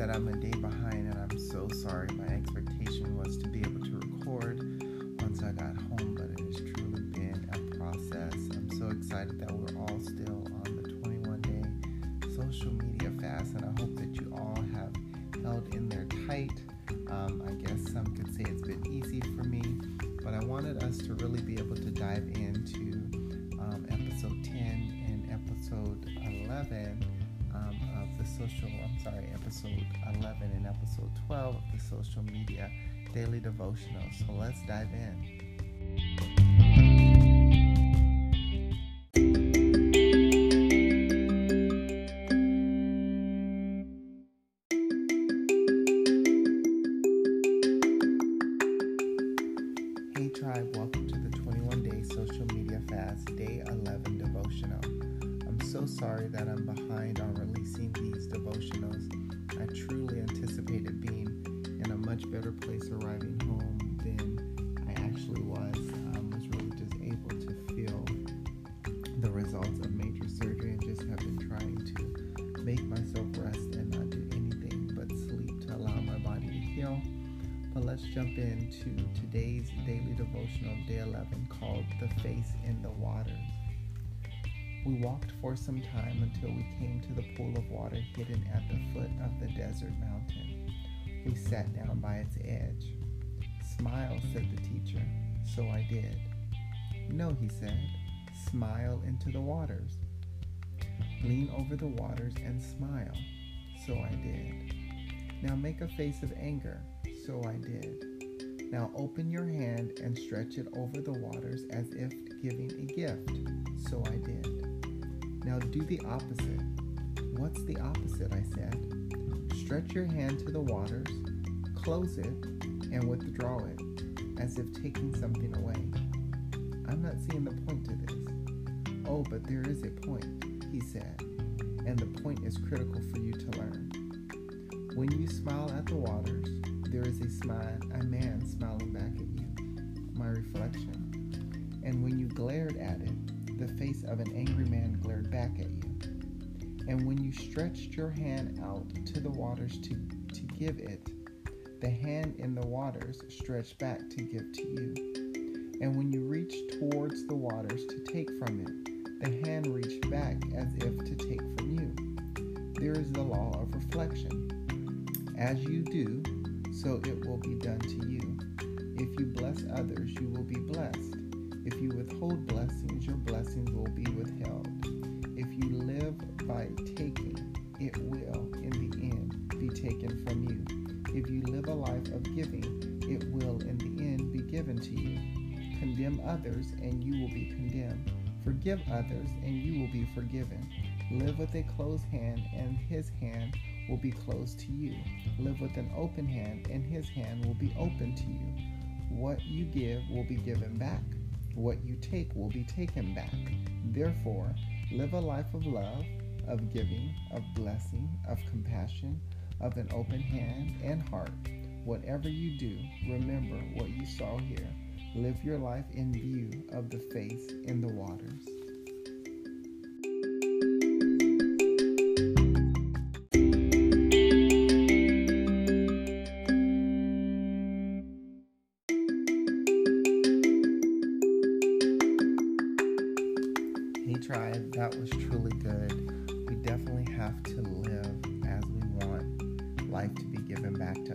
that I'm a day behind, and I'm so sorry. My expectation was to be able to record once I got home, but it has truly been a process. I'm so excited that we're all still on the 21 day social media fast, and I hope that you all have held in there tight. Um, I guess some could say it's been easy for me, but I wanted us to really be able to dive into um, episode 10 and episode 11 um, of the social, I'm sorry, episode 11 and episode 12 of the social media daily devotional. So let's dive in. Hey tribe, welcome to the 21 day social media fast, day 11 devotional. So sorry that I'm behind on releasing these devotionals. I truly anticipated being in a much better place arriving home than I actually was. I was really just able to feel the results of major surgery and just have been trying to make myself rest and not do anything but sleep to allow my body to heal. But let's jump into today's daily devotional, day 11, called The Face in the Waters. We walked for some time until we came to the pool of water hidden at the foot of the desert mountain. We sat down by its edge. Smile, said the teacher. So I did. No, he said. Smile into the waters. Lean over the waters and smile. So I did. Now make a face of anger. So I did. Now open your hand and stretch it over the waters as if giving a gift. So I did. Now do the opposite. What's the opposite? I said. Stretch your hand to the waters, close it, and withdraw it as if taking something away. I'm not seeing the point to this. Oh, but there is a point, he said, and the point is critical for you to learn. When you smile at the waters, there is a smile, a man smiling back at you, my reflection. And when you glared at it, the face of an angry man glared back at you. And when you stretched your hand out to the waters to, to give it, the hand in the waters stretched back to give to you. And when you reached towards the waters to take from it, the hand reached back as if to take from you. There is the law of reflection. As you do, so it will be done to you. If you bless others, you will be blessed. If you withhold blessings, your blessings will be withheld. If you live by taking, it will, in the end, be taken from you. If you live a life of giving, it will, in the end, be given to you. Condemn others, and you will be condemned. Forgive others, and you will be forgiven. Live with a closed hand, and his hand will be closed to you. Live with an open hand, and his hand will be open to you. What you give will be given back. What you take will be taken back. Therefore, live a life of love, of giving, of blessing, of compassion, of an open hand and heart. Whatever you do, remember what you saw here. Live your life in view of the face in the waters.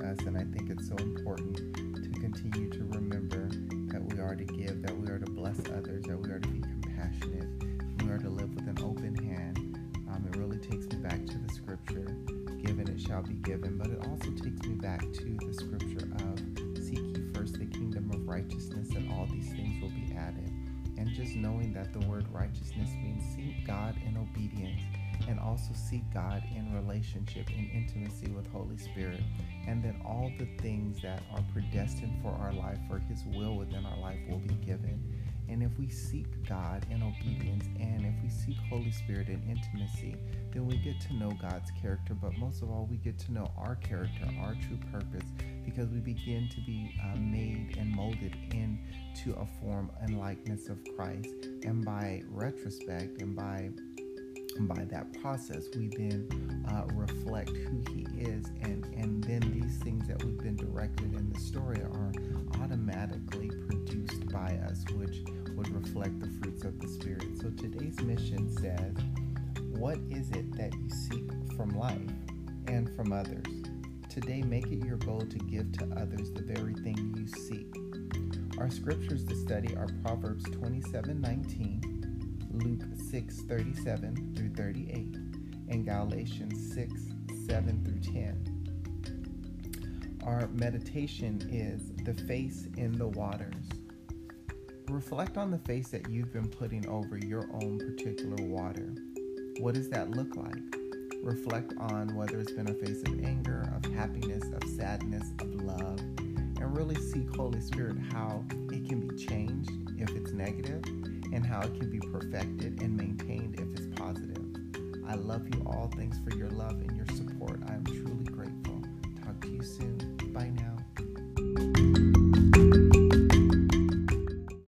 Us, and I think it's so important to continue to remember that we are to give, that we are to bless others, that we are to be compassionate, we are to live with an open hand. Um, it really takes me back to the scripture, given it shall be given, but it also takes me back to the scripture of seek ye first the kingdom of righteousness, and all these things will be added and just knowing that the word righteousness means seek God in obedience and also seek God in relationship in intimacy with Holy Spirit and then all the things that are predestined for our life for his will within our life will be given and if we seek God in obedience and if we seek Holy Spirit in intimacy then we get to know God's character but most of all we get to know our character our true purpose because we begin to be uh, made and molded into a form and likeness of Christ. And by retrospect and by by that process, we then uh, reflect who He is, and, and then these things that we've been directed in the story are automatically produced by us, which would reflect the fruits of the Spirit. So today's mission says, What is it that you seek from life and from others? Today, make it your goal to give to others the very thing you seek. Our scriptures to study are Proverbs 27 19 Luke 6 37 through 38, and Galatians 6 7 through 10. Our meditation is the face in the waters. Reflect on the face that you've been putting over your own particular water. What does that look like? Reflect on whether it's been a face of anger, of happiness, of sadness, of love, and really seek Holy Spirit how it can be changed if it's negative and how it can be perfected and maintained if it's positive. I love you all. Thanks for your love and your support. I am truly grateful. Talk to you soon. Bye now.